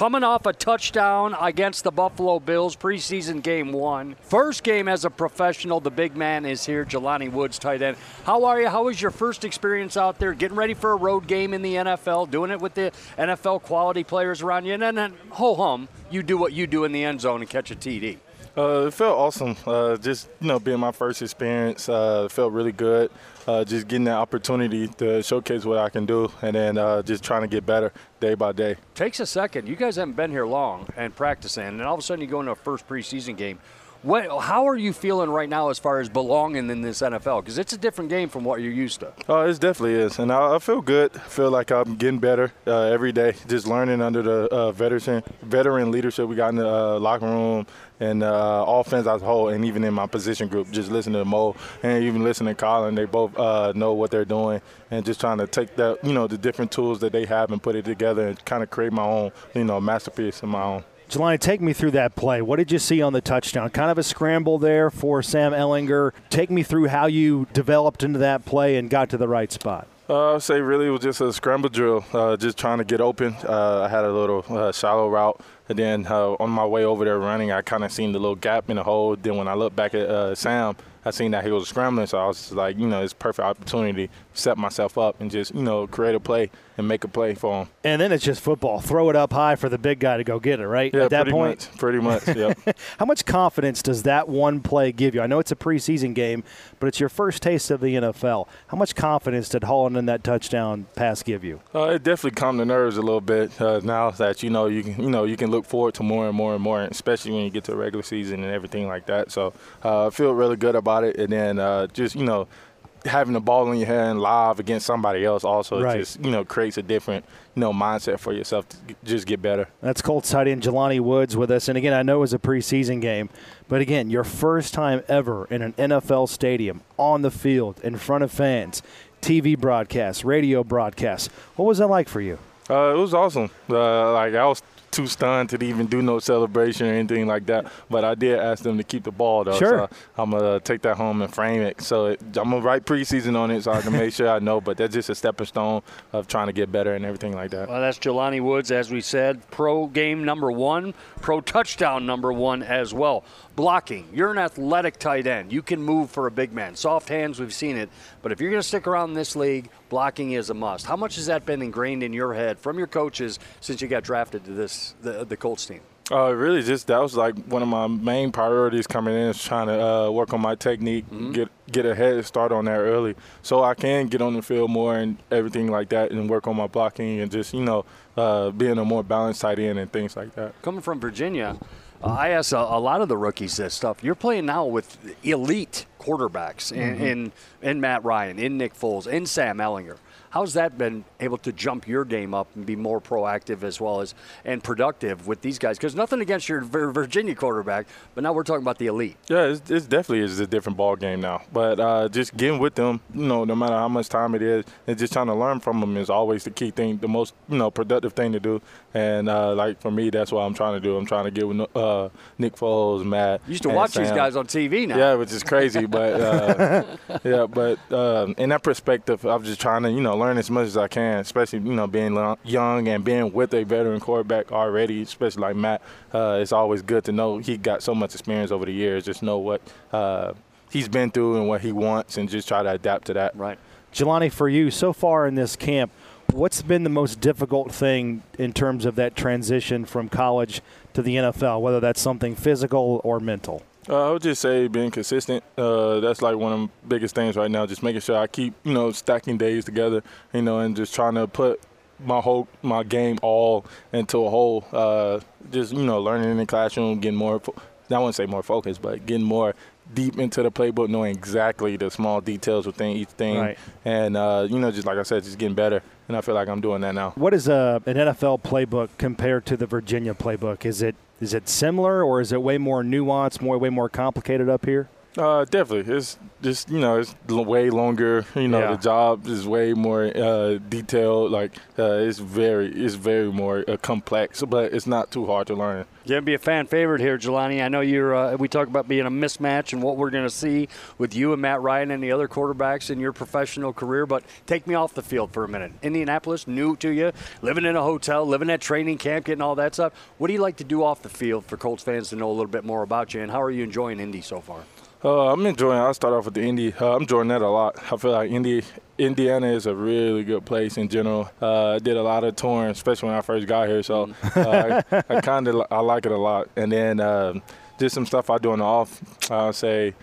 coming off a touchdown against the Buffalo Bills preseason game one. First game as a professional, the big man is here, Jelani Woods, tight end. How are you? How was your first experience out there getting ready for a road game in the NFL, doing it with the NFL quality players around you? And then, ho hum, you do what you do in the end zone and catch a TD. Uh, it felt awesome. Uh, just you know, being my first experience, uh, felt really good. Uh, just getting that opportunity to showcase what I can do, and then uh, just trying to get better day by day. Takes a second. You guys haven't been here long and practicing, and all of a sudden you go into a first preseason game. What, how are you feeling right now as far as belonging in this NFL? Because it's a different game from what you're used to. Oh, it definitely is, and I, I feel good. Feel like I'm getting better uh, every day. Just learning under the uh, veteran veteran leadership we got in the uh, locker room and uh, offense as a whole, and even in my position group. Just listening to Mo and even listening to Colin, they both uh, know what they're doing, and just trying to take that you know the different tools that they have and put it together and kind of create my own you know masterpiece of my own. Jelani, take me through that play. What did you see on the touchdown? Kind of a scramble there for Sam Ehlinger. Take me through how you developed into that play and got to the right spot. Uh, I'd say really it was just a scramble drill, uh, just trying to get open. Uh, I had a little uh, shallow route, and then uh, on my way over there running, I kind of seen the little gap in the hole. Then when I looked back at uh, Sam, I seen that he was scrambling, so I was like, you know, it's perfect opportunity to set myself up and just, you know, create a play and make a play for him. And then it's just football. Throw it up high for the big guy to go get it, right? Yeah, At that pretty point. much. Pretty much, yeah. How much confidence does that one play give you? I know it's a preseason game, but it's your first taste of the NFL. How much confidence did hauling in that touchdown pass give you? Uh, it definitely calmed the nerves a little bit. Uh, now that you know you can, you know you can look forward to more and more and more, especially when you get to the regular season and everything like that. So uh, I feel really good about it. And then uh, just you know having the ball in your hand live against somebody else also Right. just you know creates a different you know mindset for yourself to just get better. That's Colts tight end Jelani Woods with us. And again, I know it was a preseason game, but again, your first time ever in an NFL stadium, on the field, in front of fans, TV broadcasts, radio broadcasts. What was that like for you? Uh, it was awesome. Uh, like I was too stunned to even do no celebration or anything like that. But I did ask them to keep the ball though. Sure. So I'm gonna take that home and frame it. So it, I'm gonna write preseason on it so I can make sure I know. But that's just a stepping stone of trying to get better and everything like that. Well, that's Jelani Woods, as we said, pro game number one, pro touchdown number one as well. Blocking, you're an athletic tight end. You can move for a big man. Soft hands, we've seen it. But if you're going to stick around in this league, blocking is a must. How much has that been ingrained in your head from your coaches since you got drafted to this the, the Colts team? Uh, really, just that was like one of my main priorities coming in is trying to uh, work on my technique, get get a head start on that early, so I can get on the field more and everything like that, and work on my blocking and just you know uh, being a more balanced tight end and things like that. Coming from Virginia, I ask a, a lot of the rookies this stuff. You're playing now with elite quarterbacks in, in, in Matt Ryan, in Nick Foles, in Sam Ehlinger. How's that been able to jump your game up and be more proactive as well as and productive with these guys? Because nothing against your Virginia quarterback, but now we're talking about the elite. Yeah, it's, it's definitely is a different ball game now. But uh, just getting with them, you know, no matter how much time it is, and just trying to learn from them is always the key thing, the most you know productive thing to do. And uh, like for me, that's what I'm trying to do. I'm trying to get with uh, Nick Foles, Matt. You used to and watch these guys on TV now. Yeah, which is crazy, but uh, yeah, but um, in that perspective, I'm just trying to you know learn as much as I can, especially you know being lo- young and being with a veteran quarterback already, especially like Matt. Uh, it's always good to know he got so much experience over the years. Just know what uh, he's been through and what he wants, and just try to adapt to that. Right. Jelani, for you, so far in this camp, what's been the most difficult thing in terms of that transition from college to the NFL, whether that's something physical or mental? Uh, I would just say being consistent. Uh, that's like one of the biggest things right now. Just making sure I keep, you know, stacking days together, you know, and just trying to put my whole my game all into a whole. Uh, just you know, learning in the classroom, getting more. Fo- I wouldn't say more focused, but getting more deep into the playbook, knowing exactly the small details within each thing, Right. and uh, you know, just like I said, just getting better. And I feel like I'm doing that now. What is a, an NFL playbook compared to the Virginia playbook? Is it is it similar or is it way more nuanced, more way more complicated up here? Uh, definitely. It's just you know it's way longer. You know Yeah. the job is way more uh, detailed. Like uh, it's very it's very more uh, complex, but it's not too hard to learn. You're to be a fan favorite here, Jelani. I know you're. Uh, we talk about being a mismatch and what we're going to see with you and Matt Ryan and the other quarterbacks in your professional career. But take me off the field for a minute. Indianapolis, new to you, living in a hotel, living at training camp, getting all that stuff. What do you like to do off the field for Colts fans to know a little bit more about you? And how are you enjoying Indy so far? Uh, I'm enjoying. I'll start off with the Indy. Uh, I'm enjoying that a lot. I feel like Indy, Indiana is a really good place in general. Uh, I did a lot of touring, especially when I first got here. So uh, I, I kind of I like it a lot. And then um just some stuff I do on the off. I'll say.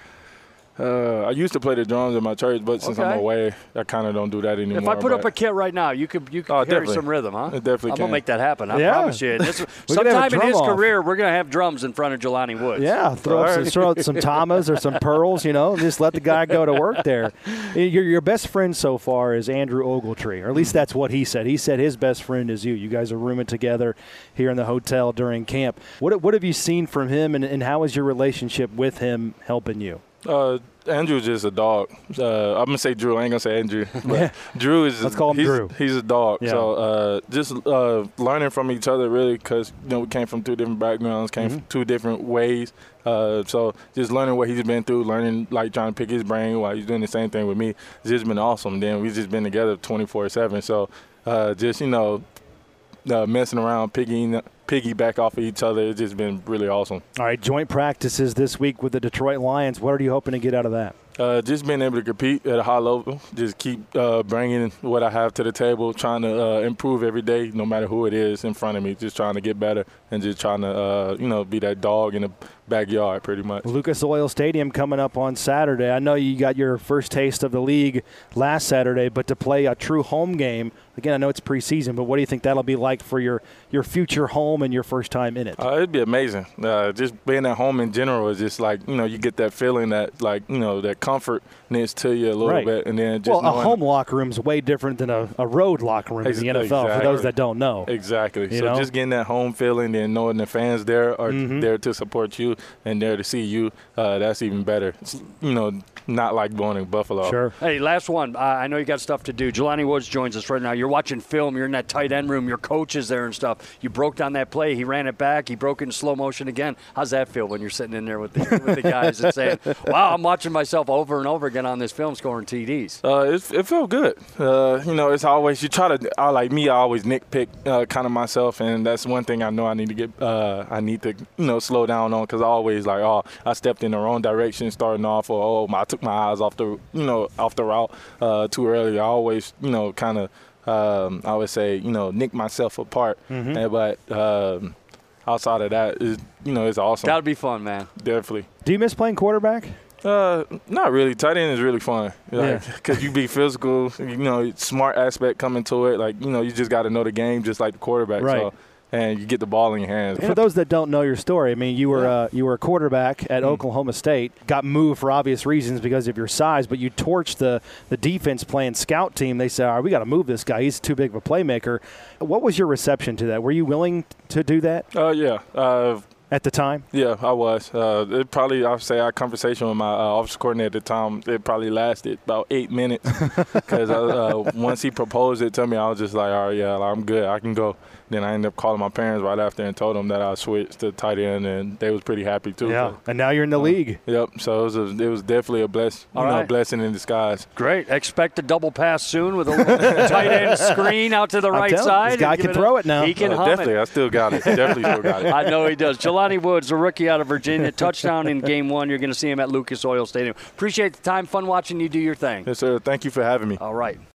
Uh, I used to play the drums in my church, but since Okay. I'm away, I kind of don't do that anymore. If I put up a kit right now, you could you could Oh, carry definitely. some rhythm, huh? It definitely I'm gonna make that happen. I Yeah. promise you. This, We could have a sometime in his off. career, we're gonna have drums in front of Jelani Woods. Yeah, throw, up some, throw out some Tamas or some pearls, you know, just let the guy go to work there. Your, your best friend so far is Andrew Ogletree, or at least that's what he said. He said his best friend is you. You guys are rooming together here in the hotel during camp. What, what have you seen from him, and, and how is your relationship with him helping you? Uh, Andrew's just a dog. Uh, I'm gonna say Drew. I ain't gonna say Andrew. But. Drew is. Let's call him he's, Drew. He's a dog. Yeah. So uh, just uh, learning from each other, really, because you know we came from two different backgrounds, came Mm-hmm. from two different ways. Uh, so just learning what he's been through, learning like trying to pick his brain while he's doing the same thing with me. It's just been awesome. Then we've just been together 24/7. So uh, just you know, uh, messing around, piggying piggyback off of each other. It's just been really awesome. All right, joint practices this week with the Detroit Lions. What are you hoping to get out of that? Uh, just being able to compete at a high level, just keep uh, bringing what I have to the table, trying to uh, improve every day, no matter who it is in front of me. Just trying to get better and just trying to, uh, you know, be that dog in the backyard, pretty much. Lucas Oil Stadium coming up on Saturday. I know you got your first taste of the league last Saturday, but to play a true home game, again, I know it's preseason, but what do you think that'll be like for your, your future home and your first time in it? Uh, it'd be amazing. Uh, just being at home in general is just like you know you get that feeling that like you know that comfortness to you a little Right. bit, and then just well, a home locker room is way different than a, a road locker room Ex- in the NFL, for those that don't know. Exactly. You so know? just getting that home feeling and knowing the fans there are Mhm. there to support you and there to see you, uh, that's even better. It's, you know, not like going to Buffalo. Sure. Hey, last one. Uh, I know you got stuff to do. Jelani Woods joins us right now. You're watching film. You're in that tight end room. Your coach is there and stuff. You broke down that play. He ran it back. He broke it in slow motion again. How's that feel when you're sitting in there with the, with the guys and saying, "Wow, I'm watching myself over and over again on this film, scoring TDs." Uh, it, it felt good. Uh, you know, it's always you try to. I like me. I always nitpick uh, kind of myself, and that's one thing I know I need to get. Uh, I need to you know slow down on because I always like, oh, I stepped in the wrong direction starting off, or oh, I took my eyes off the you know off the route uh, too early. I always you know kind of. Um, I would say you know nick myself apart, And- but um, outside of that, is you know it's awesome. That'd be fun, man. Definitely. Do you miss playing quarterback? Uh, not really. Tight end is really fun. Yeah. Cause you be physical. You know, smart aspect coming to it. Like you know, you just got to know the game, just like the quarterback. Right. So, and you get the ball in your hands. For those that don't know your story, I mean, you were uh, you were a quarterback at Oklahoma State. Got moved for obvious reasons because of your size, but you torched the the defense playing scout team. They said, "All right, we got to move this guy. He's too big of a playmaker." What was your reception to that? Were you willing to do that Uh, yeah. Uh, at the time? Yeah, I was. Uh, it probably, I'd say, our conversation with my uh, office coordinator at the time, it probably lasted about eight minutes. Because uh, once he proposed it to me, I was just like, all right, yeah, I'm good. I can go. Then I ended up calling my parents right after and told them that I switched to tight end, and they was pretty happy too. So, And now you're in the league. yep. So it was, a, it was definitely a bless, you All know, right. blessing in disguise. Great. Expect a double pass soon with a tight end screen out to the right telling you, side. this guy and give can throw it now. He can Uh, hum it. definitely, I still got it. definitely still got it. I know he does. Jelani Woods, a rookie out of Virginia, touchdown in game one. You're going to see him at Lucas Oil Stadium. Appreciate the time. Fun watching you do your thing. Yes, sir. Thank you for having me. All right.